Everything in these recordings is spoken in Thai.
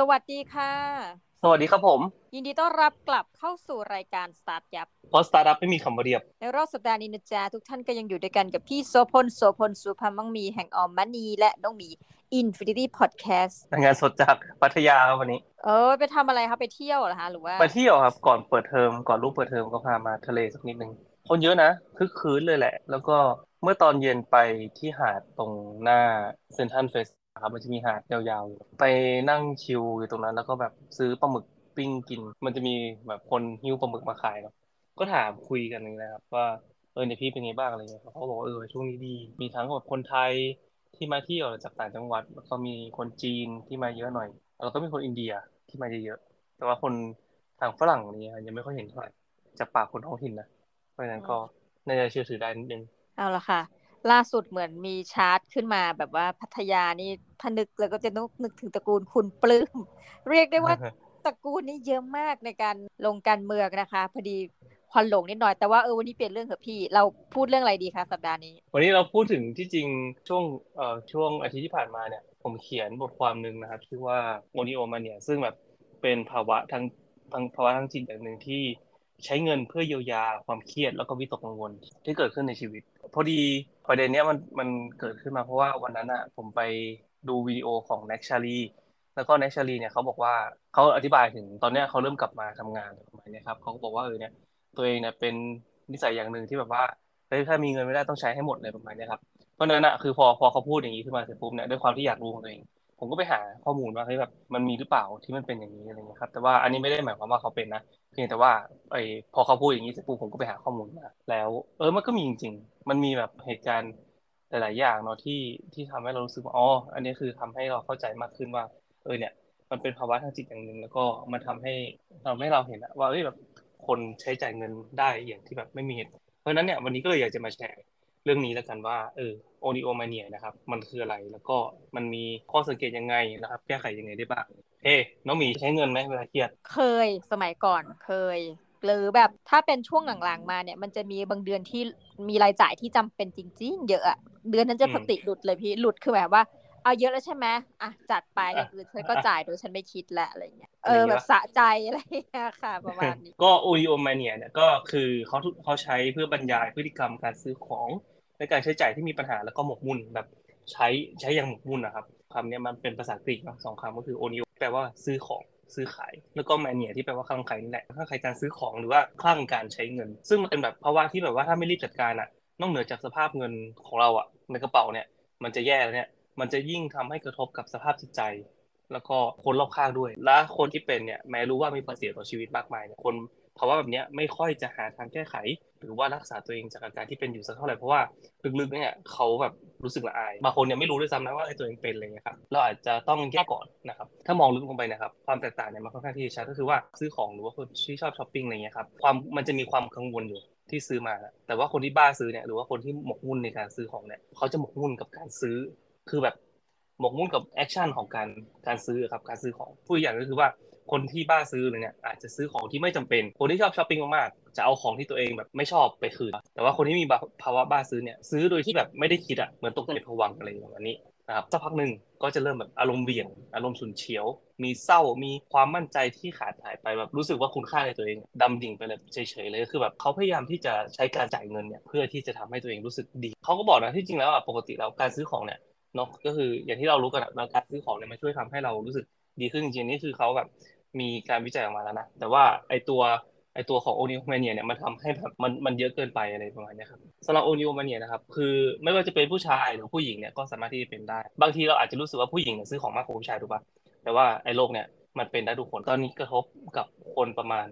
สวัสดีค่ะ สวัสดีครับผม ยินดีต้อนรับกลับเข้าสู่รายการสตาร์ทยับเพราะสตาร์ทอัพไม่มีคำว่าเรียบ ในรอบสัปดาห์นี้นะจ๊ะทุกท่านก็ยังอยู่ด้วยกันกับพี่โสพลโสพลสุภามังมีแห่งออมมณีและน้องหมี Infinity Podcast งานสดจากพัทยาครับวันนี้ เออ ไปทำอะไรครับไปเที่ยวเหรอคะหรือว่าไปเที่ยวครับก่อนเปิดเทอมก่อนลูกเปิดเทอมก็พามาทะเลสักนิดนึงคนเยอะนะครึกครื้นเลยแหละ แล้วก็เมื่อตอนเย็นไปที่หาดตรงหน้าเซนทันเฟส ครับมันจะมีหาดยาวๆ ไปนั่งชิลอยู่ตรงนั้น แล้วก็แบบซื้อปลาหมึกปิ้งกิน มันจะมีแบบคนหิ้วปลาหมึกมาขายเนาะก็ถามคุยกันอย่างนี้นะครับ ว่าเออเนี่ยพี่เป็นไงบ้างอะไรเงี้ยเขาบอกว่าเออช่วงนี้ดี มีทั้งแบบคนไทยที่มาเที่ยวจากต่างจังหวัดแล้วก็มีคนจีนที่มาเยอะหน่อยแล้วก็มีคนอินเดียที่มาเยอะๆแต่ว่าคนทางฝรั่งนี่ยังไม่ค่อยเห็นเท่าไหร่จากปากคนท้องถิ่นนะเพราะฉะนั้นก็น่าจะเชื่อถือได้นิดนึงเอาละค่ะ ล่าสุดเหมือนมีชาร์ตขึ้นมาแบบว่าพัทยานี่พนึกแล้วก็จะนึกนึกถึงตระกูลคุณปลื้มเรียกได้ว่าตระกูลนี้เยอะมากในการลงการเมืองนะคะพอดีควันหลงนิดหน่อยแต่ว่าเออวันนี้เปลี่ยนเรื่องเถอะพี่ เราพูดเรื่องอะไรดีคะสัปดาห์นี้ วันนี้เราพูดถึงที่จริงช่วงเอ่อช่วงอาทิตย์ที่ผ่านมาเนี่ย ผมเขียนบทความหนึ่งนะครับชื่อว่าโมนิโอมาเนี่ยซึ่งแบบเป็นภาวะทางทางภาวะทางจิตอย่างหนึ่งที่ใช้เงินเพื่อเยียวยาความเครียดแล้วก็วิตกกังวลที่เกิดขึ้นในชีวิต พอดีประเด็นเนี้ยมันมันเกิดขึ้นมาเพราะว่าวันนั้นอะ ผมไปดูวิดีโอของแน็กชาลีแล้วก็แน็กชาลีเนี่ยเขาบอกว่าเขาอธิบายถึงตอนเนี้ยเขาเริ่มกลับมาทำงานประมาณนี้ครับเขาก็บอกว่าเออเนี่ยตัวเองเนี่ยเป็นนิสัยอย่างหนึ่งที่แบบว่าเฮ้ยถ้ามีเงินไม่ได้ต้องใช้ให้หมดเลยประมาณนี้ครับเพราะฉะนั้นอะคือพอพอเขาพูดอย่างนี้ขึ้นมาเสร็จปุ๊บเนี่ยด้วยความที่อยากรู้ของตัวเอง ผมก็ไปหาข้อมูลว่าเฮ้ยแบบมันมีหรือเปล่าที่มันเป็นอย่างนี้อะไรเงี้ยครับ แต่ว่าอันนี้ไม่ได้หมายความว่าเขาเป็นนะเพียงแต่ว่าไอ้พอเขาพูดอย่างนี้เสร็จปุ๊บผมก็ไปหาข้อมูลมาแล้ว เออมันก็มีจริง ๆ มันมีแบบเหตุการณ์หลาย ๆ อย่างเนาะที่ที่ทำให้เรารู้สึกว่าอ๋ออันนี้คือทำให้เราเข้าใจมากขึ้นว่า เออเนี่ย มันเป็นภาวะทางจิตอย่างหนึ่งแล้วก็มันทำให้ทำให้เราเห็นว่าเอ้ยแบบคนใช้จ่ายเงินได้อย่างที่แบบไม่มีเหตุเพราะนั้นเนี่ยวันนี้ก็เลยอยากจะมาแชร์ เรื่องนี้แล้วกันว่าเออโอนิโอมาเนียนะครับ มันคืออะไรแล้วก็มันมีข้อสังเกตยังไงนะครับ แก้ไขยังไงได้บ้างเฮ้น้องหมีใช้เงินไหมเวลาเครียด เคยสมัยก่อนเคย หรือแบบถ้าเป็นช่วงหลังๆมาเนี่ยมันจะมีบางเดือนที่มีรายจ่ายที่จำเป็นจริงๆเยอะอะเดือนนั้นจะสติหลุดเลยพี่หลุดคือแบบว่าเอาเยอะแล้วใช่ไหมอะจัดไปอย่างอื่นฉันก็จ่ายโดยฉันไม่คิดแล้วอะไรเงี้ย เออแบบสะใจอะไรเงี้ยค่ะประมาณนี้ ก็โอนิโอมาเนียเนี่ยก็คือเขาเขาใช้เพื่อบรรยายพฤติกรรมการซื้อของ ในการใช้จ่ายที่มีปัญหาแล้วก็หมกมุ่นแบบใช้ใช้อย่างหมกมุ่นนะครับคำนี้มันเป็นภาษากรีกนะสองคำก็คือโอนิโอแปลว่าซื้อของซื้อขาย แล้วก็แมเนียที่แปลว่าคลั่งไคล้นี่แหละคลั่งไคล้การซื้อของหรือว่าคลั่งการใช้เงิน ซึ่งมันเป็นแบบภาวะที่แบบว่าถ้าไม่รีบจัดการอะนอกเหนือจากสภาพเงินของเราอะในกระเป๋าเนี่ยมันจะแย่แล้วเนี่ยมันจะยิ่งทำให้กระทบกับสภาพจิตใจ แล้วก็คนรอบข้างด้วย และคนที่เป็นเนี่ยแม้รู้ว่ามีผลเสียต่อชีวิตมากมายเนี่ยคนภาวะแบบนี้ไม่ค่อยจะหาทางแก้ไข หรือว่ารักษาตัวเองจากอาการที่เป็นอยู่สักเท่าไหร่เพราะว่าลึกๆเนี่ยเขาแบบรู้สึกละอายบางคนเนี่ยไม่รู้ด้วยซ้ำนะว่าไอ้ตัวเองเป็นอะไรเงี้ยครับเราอาจจะต้องแยกก่อนนะครับถ้ามองลึกลงไปนะครับความแตกต่างเนี่ยมันค่อนข้างที่จะชัดก็คือว่าซื้อของหรือว่าคนที่ชอบช้อปปิ้งอะไรเงี้ยครับความมันจะมีความกังวลอยู่ที่ซื้อมา แต่ว่าคนที่บ้าซื้อเนี่ยหรือว่าคนที่หมกมุ่นในการซื้อของเนี่ยเขาจะหมกมุ่นกับการซื้อ คือแบบหมกมุ่นกับ action ของการการซื้อครับการซื้อของผู้อย่างก็คือว่าคนที่บ้าซื้อเนี่ยอาจจะซื้อของที่ไม่จำเป็น คนที่ชอบช้อปปิ้งมากๆ จะเอาของที่ตัวเองแบบไม่ชอบไปคืน แต่ว่าคนที่มีภาวะบ้าซื้อเนี่ยซื้อโดยที่แบบไม่ได้คิดอะเหมือนตกในภวังอะไรอย่างนี้นะครับสักพักหนึ่งก็จะเริ่มแบบอารมณ์เบี่ยง อารมณ์ฉุนเฉียว มีเศร้ามีความมั่นใจที่ขาดหายไปแบบรู้สึกว่าคุณค่าในตัวเองดำดิ่งไปเลยเฉยๆเลยก็คือแบบเขาพยายามที่จะใช้การจ่ายเงินเนี่ยเพื่อที่จะทำให้ตัวเองรู้สึกดีเขาก็บอกนะที่จริงแล้วอะปกติแล้วการซื้อของเนี่ยเนาะก็คืออย่างที่เรารู้กันนะการซื้อของเนี่ยมันช่วยทำให้เรารู้สึกดีขึ้นจริงๆนี่คือเขาแบบมีการวิจัยออกมาแล้วนะแต่ว่าไอตัว ไอตัวของโอนิโอมาเนียเนี่ยมันทำให้แบบมันมันเยอะเกินไปอะไรประมาณนี้ครับสำหรับโอนิโอมาเนียนะครับคือไม่ว่าจะเป็นผู้ชายหรือผู้หญิงเนี่ยก็สามารถที่จะเป็นได้ บางทีเราอาจจะรู้สึกว่าผู้หญิงเนี่ยซื้อของมากกว่าผู้ชายถูกปะแต่ว่าไอโรคเนี่ยมันเป็นได้ทุกคนตอนนี้กระทบกับคนประมาณ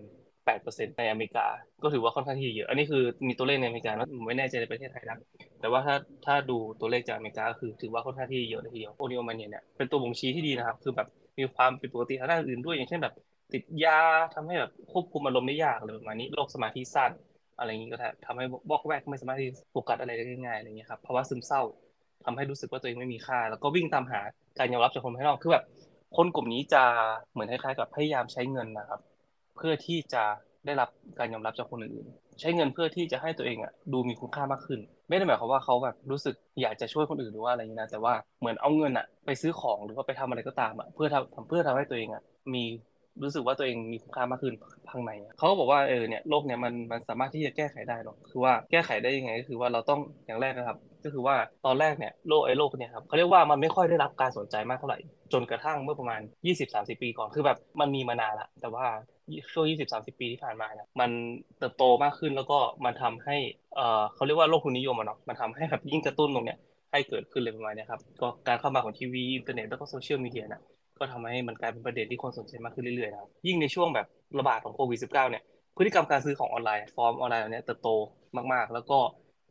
8%ในอเมริกา ก็ถือว่าค่อนข้างที่เยอะ อันนี้คือมีตัวเลขในอเมริกานะไม่แน่ใจในประเทศไทยนะ แต่ว่าถ้าถ้าดูตัวเลขจากอเมริกาคือถือว่าค่อนข้างที่เยอะเลยทีเดียวโอนิโอมาเนียเนี่ยเป็นตัวบ่งชี้ที่ดีนะครับ คือแบบมีความผิดปกติทางด้านอื่นด้วย อย่างเช่นแบบ ติดยาทำให้แบบควบคุมอารมณ์ได้ยากอะไรประมาณนี้โรคสมาธิสั้น อะไรอย่างนี้ก็ทำให้บอกแวกไม่สามารถที่โฟกัสอะไรได้ง่ายๆอะไรเงี้ยครับภาวะซึมเศร้าทำให้รู้สึกว่าตัวเองไม่มีค่า แล้วก็วิ่งตามหาการยอมรับจากคนภายนอกคือแบบคนกลุ่มนี้จะเหมือนคล้ายๆกับพยายามใช้เงินนะครับ เพื่อที่จะได้รับการยอมรับจากคนอื่น ใช้เงินเพื่อที่จะให้ตัวเองอะดูมีคุณค่ามากขึ้น ไม่ได้หมายความว่าเขาแบบรู้สึกอยากจะช่วยคนอื่นหรือว่าอะไรอย่างนี้นะแต่ว่าเหมือนเอาเงินอะไปซื้อของหรือว่าไปทำอะไรก็ตามอะเพื่อทำเพื่อทำให้ตัวเองอะมี รู้สึกว่าตัวเองมีคุณค่ามากขึ้นข้างในเขาก็บอกว่าเออเนี่ยโลกเนี่ยมันมันสามารถที่จะแก้ไขได้หรอกคือว่าแก้ไขได้ยังไงก็คือว่าเราต้องอย่างแรกนะครับ ก็คือว่าตอนแรกเนี่ยโลกไอ้โลกเนี่ยครับเขาเรียกว่ามันไม่ค่อยได้รับการสนใจมากเท่าไหร่ จนกระทั่งเมื่อประมาณ 20-30 ปีก่อนคือแบบมันมีมานานละแต่ว่าช่วง 20-30 ปีที่ผ่านมาเนี่ยมันเติบโตมากขึ้นแล้วก็มันทำให้เออเขาเรียกว่าโลกทุนนิยมอะเนาะมันทำให้แบบยิ่งกระตุ้นตรงเนี้ยให้เกิดขึ้นเลยประมาณนี้ครับก็การเข้ามาของทีวีอินเทอร์เน็ตแล้วก็โซเชียลมีเดียนะ ก็ทำให้มันกลายเป็นประเด็นที่คนสนใจมากขึ้นเรื่อยๆครับยิ่งในช่วงแบบระบาดของโควิด -19 เนี่ยพฤติกรรมการซื้อของออนไลน์ ฟอร์มออนไลน์เนี่ยเติบโตมากๆ แล้วก็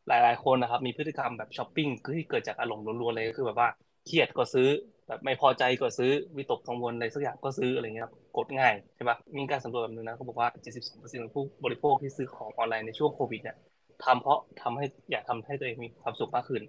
หลาย ๆ คนนะครับมีพฤติกรรมแบบช้อปปิ้งที่เกิดจากอารมณ์ล้วนๆเลยก็คือแบบว่าเครียดก็ซื้อแบบไม่พอใจก็ซื้อวิตกกังวลอะไรสักอย่างก็ซื้ออะไรเงี้ยครับกดง่ายใช่ปะมีการสำรวจแบบนึงนะเขาบอกว่า 72%ของผู้บริโภคที่ซื้อของออนไลน์ในช่วงโควิดเนี่ยทำเพราะทำให้อยากทำให้ตัวเองมีความสุขมากขึ้น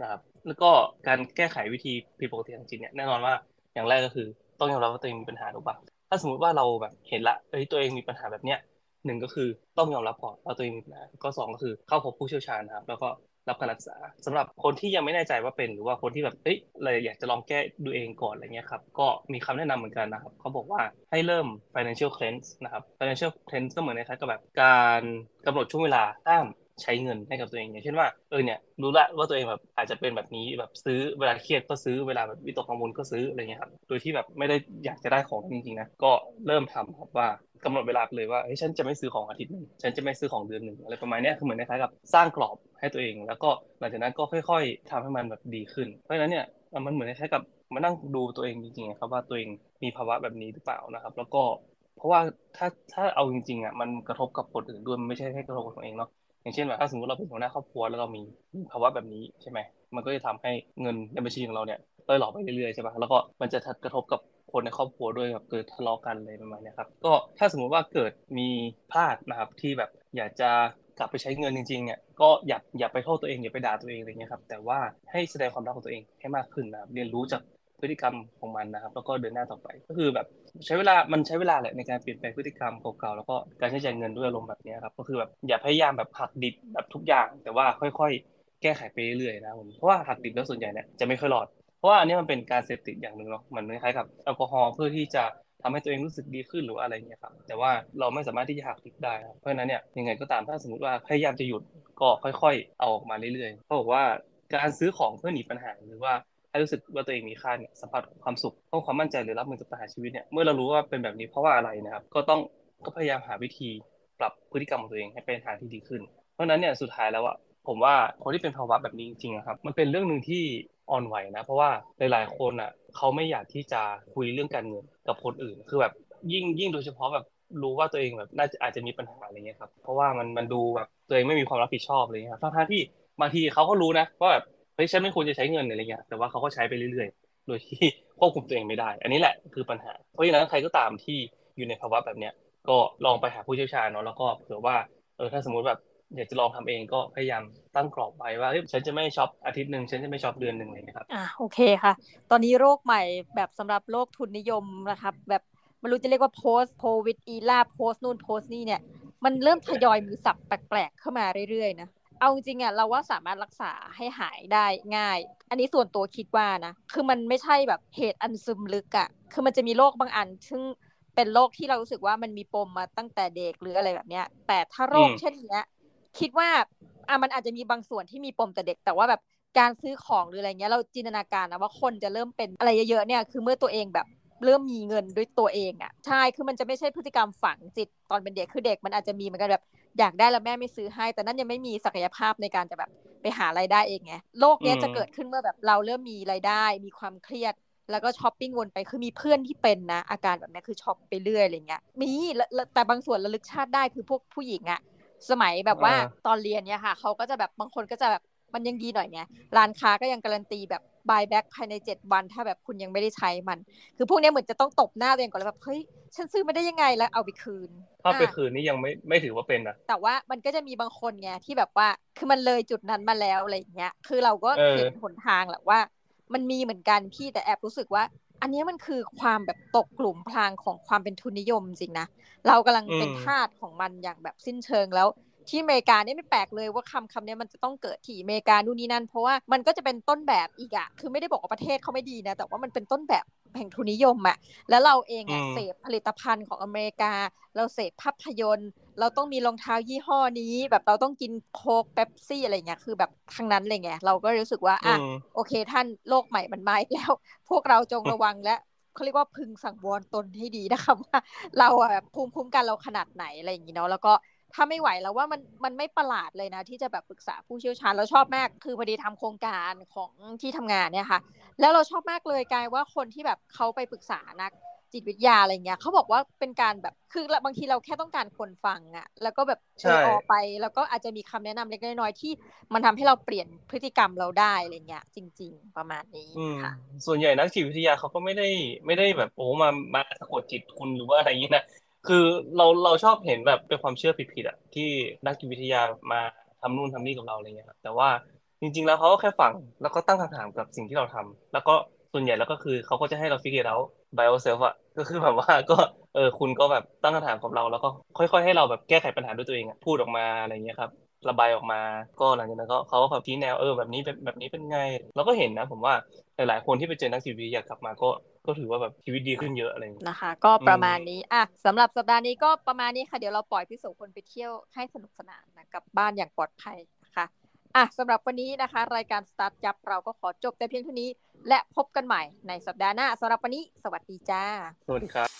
นะครับแล้วก็การแก้ไขวิธีผิดปกติทางจิตเนี่ยแน่นอนว่า อย่างแรกก็คือ ต้องยอมรับว่าตัวเองมีปัญหาถูกปะถ้าสมมติว่าเราแบบเห็นละเอ้ยตัวเองมีปัญหาแบบเนี้ยหนึ่งก็คือต้องยอมรับก่อนว่าตัวเองมีปัญหาก็สองก็คือเข้าพบผู้เชี่ยวชาญนะครับ แล้วก็รับการรักษาสำหรับคนที่ยังไม่แน่ใจว่าเป็นหรือว่าคนที่แบบเอ้ยเลยอยากจะลองแก้ดูเองก่อนอะไรเงี้ยครับก็มีคำแนะนำเหมือนกันนะครับเขาบอกว่าให้เริ่ม financial cleanse นะครับ financial cleanse ก็เหมือนในคล้ายกับแบบการกำหนดช่วงเวลาห้าม ใช้เงินให้กับตัวเองอย่างเช่นว่าเออเนี่ยรู้ละว่าตัวเองแบบอาจจะเป็นแบบนี้แบบซื้อเวลาเครียดก็ซื้อเวลาแบบวิตกกังวลก็ซื้ออะไรเงี้ยครับโดยที่แบบไม่ได้อยากจะได้ของจริงๆนะก็เริ่มทำครับว่ากำหนดเวลาเลยว่าเฮ้ยฉันจะไม่ซื้อของอาทิตย์หนึ่งฉันจะไม่ซื้อของเดือนหนึ่งอะไรประมาณนี้คือเหมือนคล้ายๆกับสร้างกรอบให้ตัวเอง แล้วก็หลังจากนั้นก็ค่อย ๆทำให้มันแบบดีขึ้น เพราะฉะนั้นเนี่ยมันเหมือนคล้ายๆกับมานั่งดูตัวเองจริงๆครับว่าตัวเองมีภาวะแบบนี้หรือเปล่านะครับ แล้วก็เพราะว่าถ้าถ้าเอาจริงๆอะมันกระทบกับคนอื่นด้วยมันไม่ใช่แค่กระทบกับตัวเองเนาะ อย่างเช่นแบบถ้าสมมติเราเป็นหัวหน้าครอบครัวแล้วเรามีภาวะแบบนี้ใช่ไหมมันก็จะทำให้เงินในบัญชีของเราเนี่ยล่อยหลอไปเรื่อยๆใช่ปะแล้วก็มันจะกระทบกับคนในครอบครัวด้วยแบบเกิดทะเลาะกันอะไรประมาณนี้ครับก็ถ้าสมมุติว่าเกิดมีพลาดนะครับที่แบบอยากจะกลับไปใช้เงินจริงๆเนี่ยก็อย่าอย่าไปโทษตัวเองอย่าไปด่าตัวเองอะไรเงี้ยครับแต่ว่าให้แสดงความรักของตัวเองให้มากขึ้นนะครับเรียนรู้จาก พฤติกรรมของมันนะครับ แล้วก็เดินหน้าต่อไป ก็คือแบบใช้เวลามันใช้เวลาแหละในการเปลี่ยนแปลงพฤติกรรมเก่าๆแล้วก็การใช้จ่ายเงินด้วยอารมณ์แบบนี้ครับก็คือแบบอย่าพยายามแบบหักดิบแบบทุกอย่าง แต่ว่าค่อยๆ แก้ไขไปเรื่อยๆนะผมเพราะว่าหักดิบแล้วส่วนใหญ่เนี่ยจะไม่ค่อยรอดเพราะว่าอันนี้มันเป็นการเสพติดอย่างหนึ่งเนาะมันคล้ายกับแอลกอฮอล์เพื่อที่จะทำให้ตัวเองรู้สึกดีขึ้นหรืออะไรเงี้ยครับแต่ว่าเราไม่สามารถที่จะหักดิบได้ครับเพราะฉะนั้นเนี่ยยังไงก็ตามถ้าสมมติว่าพยายามจะหยุดก็ค่อย ๆ เอาออกมาเรื่อยๆเขาบอกว่าการซื้อของเพื่อหนีปัญหาหรือว่า ให้รู้สึกว่าตัวเองมีค่าเนี่ยสัมผัสความสุขเพิ่มความมั่นใจหรือรับมือกับปัญหาชีวิตเนี่ยเมื่อเรารู้ว่าเป็นแบบนี้เพราะว่าอะไรนะครับ ก็ต้องก็พยายามหาวิธีปรับพฤติกรรมของตัวเองให้เป็นทางที่ดีขึ้น เพราะนั้นเนี่ยสุดท้ายแล้วอะผมว่าคนที่เป็นภาวะแบบนี้จริงๆครับ มันเป็นเรื่องหนึ่งที่อ่อนไหวนะ เพราะว่าหลายๆคนอะเขาไม่อยากที่จะคุยเรื่องการเงินกับคนอื่น คือแบบยิ่งยิ่งโดยเฉพาะแบบรู้ว่าตัวเองแบบน่าจะอาจจะมีปัญหาอะไรเงี้ยครับเพราะว่ามันมันดูแบบตัวเองไม่มีความรับผิดชอบอะไรเงี้ยครับทั้งที่บางทีเขาก็รู้นะว่าแบบ ฮ้ยฉันไม่ควรจะใช้เงินอะไรเงี้ยแต่ว่าเขาก็ใช้ไปเรื่อยๆ โดยที่ควบคุมตัวเองไม่ได้ อันนี้แหละคือปัญหา เพราะฉะนั้นใครก็ตามที่อยู่ในภาวะแบบเนี้ยก็ลองไปหาผู้เชี่ยวชาญเนาะแล้วก็เผื่อว่าเออถ้าสมมติแบบอยากจะลองทำเองก็พยายามตั้งกรอบไว้ว่าฉันจะไม่ช็อปอาทิตย์หนึ่งฉันจะไม่ช็อปเดือนหนึ่งเลยนะครับอ่าโอเคค่ะ ตอนนี้โรคใหม่แบบสำหรับโรคทุนนิยมนะครับแบบไม่รู้จะเรียกว่า post covid era post นู่น post นี่เนี่ยมันเริ่มทยอยมีศัพท์แปลกๆเข้ามาเรื่อยๆนะ เอาจริงอะเราว่าสามารถรักษาให้หายได้ง่าย อันนี้ส่วนตัวคิดว่านะ คือมันไม่ใช่แบบเหตุอันซึมลึกอะ คือมันจะมีโรคบางอัน ซึ่งเป็นโรคที่เรารู้สึกว่ามันมีปมมาตั้งแต่เด็กหรืออะไรแบบเนี้ย แต่ถ้าโรคเช่นเนี้ย คิดว่าอะมันอาจจะมีบางส่วนที่มีปมแต่เด็ก แต่ว่าแบบการซื้อของหรืออะไรเงี้ย เราจินตนาการนะว่าคนจะเริ่มเป็นอะไรเยอะๆเนี่ย คือเมื่อตัวเองแบบเริ่มมีเงินด้วยตัวเองอะใช่คือมันจะไม่ใช่พฤติกรรมฝังจิตตอนเป็นเด็กคือเด็กมันอาจจะมีเหมือนกันแบบ อยากได้แล้วแม่ไม่ซื้อให้ แต่นั่นยังไม่มีศักยภาพในการจะแบบไปหารายได้เองไงโลกนี้จะเกิดขึ้นเมื่อแบบเราเริ่มมีรายได้ มีความเครียด แล้วก็ช้อปปิ้งวนไปคือมีเพื่อนที่เป็นนะ อาการแบบนี้คือช็อปไปเรื่อยอะไรเงี้ยมีแต่บางส่วนระลึกชาติได้คือพวกผู้หญิงอะสมัยแบบว่าตอนเรียนเนี่ยค่ะเขาก็จะแบบบางคนก็จะแบบ มันยังดีหน่อยไงร้านค้าก็ยังการันตีแบบบายแบ็กภายในเจ็ดวันถ้าแบบคุณยังไม่ได้ใช้มัน คือพวกนี้เหมือนจะต้องตบหน้าตัวเองก่อนแล้วแบบเฮ้ยฉันซื้อไม่ได้ยังไงแล้วเอาไปคืน ถ้าไปคืนนี่ยังไม่ไม่ถือว่าเป็นนะแต่ว่ามันก็จะมีบางคนไงที่แบบว่าคือมันเลยจุดนั้นมาแล้วอะไรอย่างเงี้ยคือเราก็เห็นหนทางแหละว่า มันมีเหมือนกันพี่แต่แอบรู้สึกว่า อันนี้มันคือความแบบตกกลุ่มพลางของความเป็นทุนนิยมจริงนะเรากำลังเป็นทาสของมันอย่างแบบสิ้นเชิงแล้ว ที่อเมริกานี่ไม่แปลกเลยว่าคำคำนี้มันจะต้องเกิดที่อเมริกานู่นนี่นั่น เพราะว่ามันก็จะเป็นต้นแบบอีกอะคือไม่ได้บอกว่าประเทศเขาไม่ดีนะ แต่ว่ามันเป็นต้นแบบแห่งทุนนิยมอะแล้วเราเองอะเสพผลิตภัณฑ์ของอเมริกา เราเสพภาพยนตร์ เราต้องมีรองเท้ายี่ห้อนี้ แบบเราต้องกินโค้กเป๊ปซี่อะไรเงี้ยคือแบบทั้งนั้นเลยไงเราก็รู้สึกว่าอะโอเคท่านโลกใหม่มันมาอีกแล้ว พวกเราจงระวังและเขาเรียกว่าพึงสังวรตนให้ดีนะคะว่าเราอะแบบภูมิคุ้มกันเราขนาดไหนอะไรอย่างงี้เนาะแล้วก็ ถ้าไม่ไหวแล้วว่ามันมันไม่ประหลาดเลยนะ ที่จะแบบปรึกษาผู้เชี่ยวชาญเราชอบมากคือพอดีทำโครงการของที่ทำงานเนี่ยค่ะ แล้วเราชอบมากเลยกายว่าคนที่แบบเขาไปปรึกษานักจิตวิทยาอะไรเงี้ยเขาบอกว่าเป็นการแบบคือบางทีเราแค่ต้องการคนฟังอะแล้วก็แบบเอออไป แล้วก็อาจจะมีคำแนะนำเล็กน้อยที่มันทำให้เราเปลี่ยนพฤติกรรมเราได้อะไรเงี้ยจริง ๆ ประมาณนี้ค่ะส่วนใหญ่นักจิตวิทยาเขาก็ไม่ได้ไม่ได้แบบโอ้มามาสะกดจิตคุณหรือว่าอะไรอย่างนี้นะ คือเราเราชอบเห็นแบบเป็นความเชื่อผิดๆอะที่นักจิตวิทยามาทำนู่นทำนี่กับเราอะไรเงี้ยครับแต่ว่าจริง ๆ แล้วเขาก็แค่ฟังแล้วก็ตั้งคำถามกับสิ่งที่เราทำแล้วก็ส่วนใหญ่แล้วก็คือเขาก็จะให้เราฟิกเกอร์เอา by ourselves อะก็คือแบบว่าก็เออคุณก็แบบตั้งคำถามกับเรา แล้วก็ค่อย ๆ ให้เราแบบแก้ไขปัญหาด้วยตัวเองอะพูดออกมาอะไรเงี้ยครับระบายออกมาก็หลังจากนั้นก็เขาก็แบบชี้แนวเออแบบนี้แบบแบบนี้เป็นไง เราก็เห็นนะ ผมว่าหลายๆคนที่ไปเจอนักจิตวิทยากลับมาก็ ก็ถือว่าแบบชีวิตดีขึ้นเยอะอะไรนะคะ ก็ประมาณนี้อะสำหรับสัปดาห์นี้ก็ประมาณนี้ค่ะเดี๋ยวเราปล่อยพี่โสคนไปเที่ยวให้สนุกสนานนะกับบ้านอย่างปลอดภัยนะคะอะสำหรับวันนี้นะคะ รายการสตาร์ทยับเราก็ขอจบแต่เพียงเท่านี้ และพบกันใหม่ในสัปดาห์หน้าสำหรับวันนี้ สวัสดีจ้า สวัสดีครับ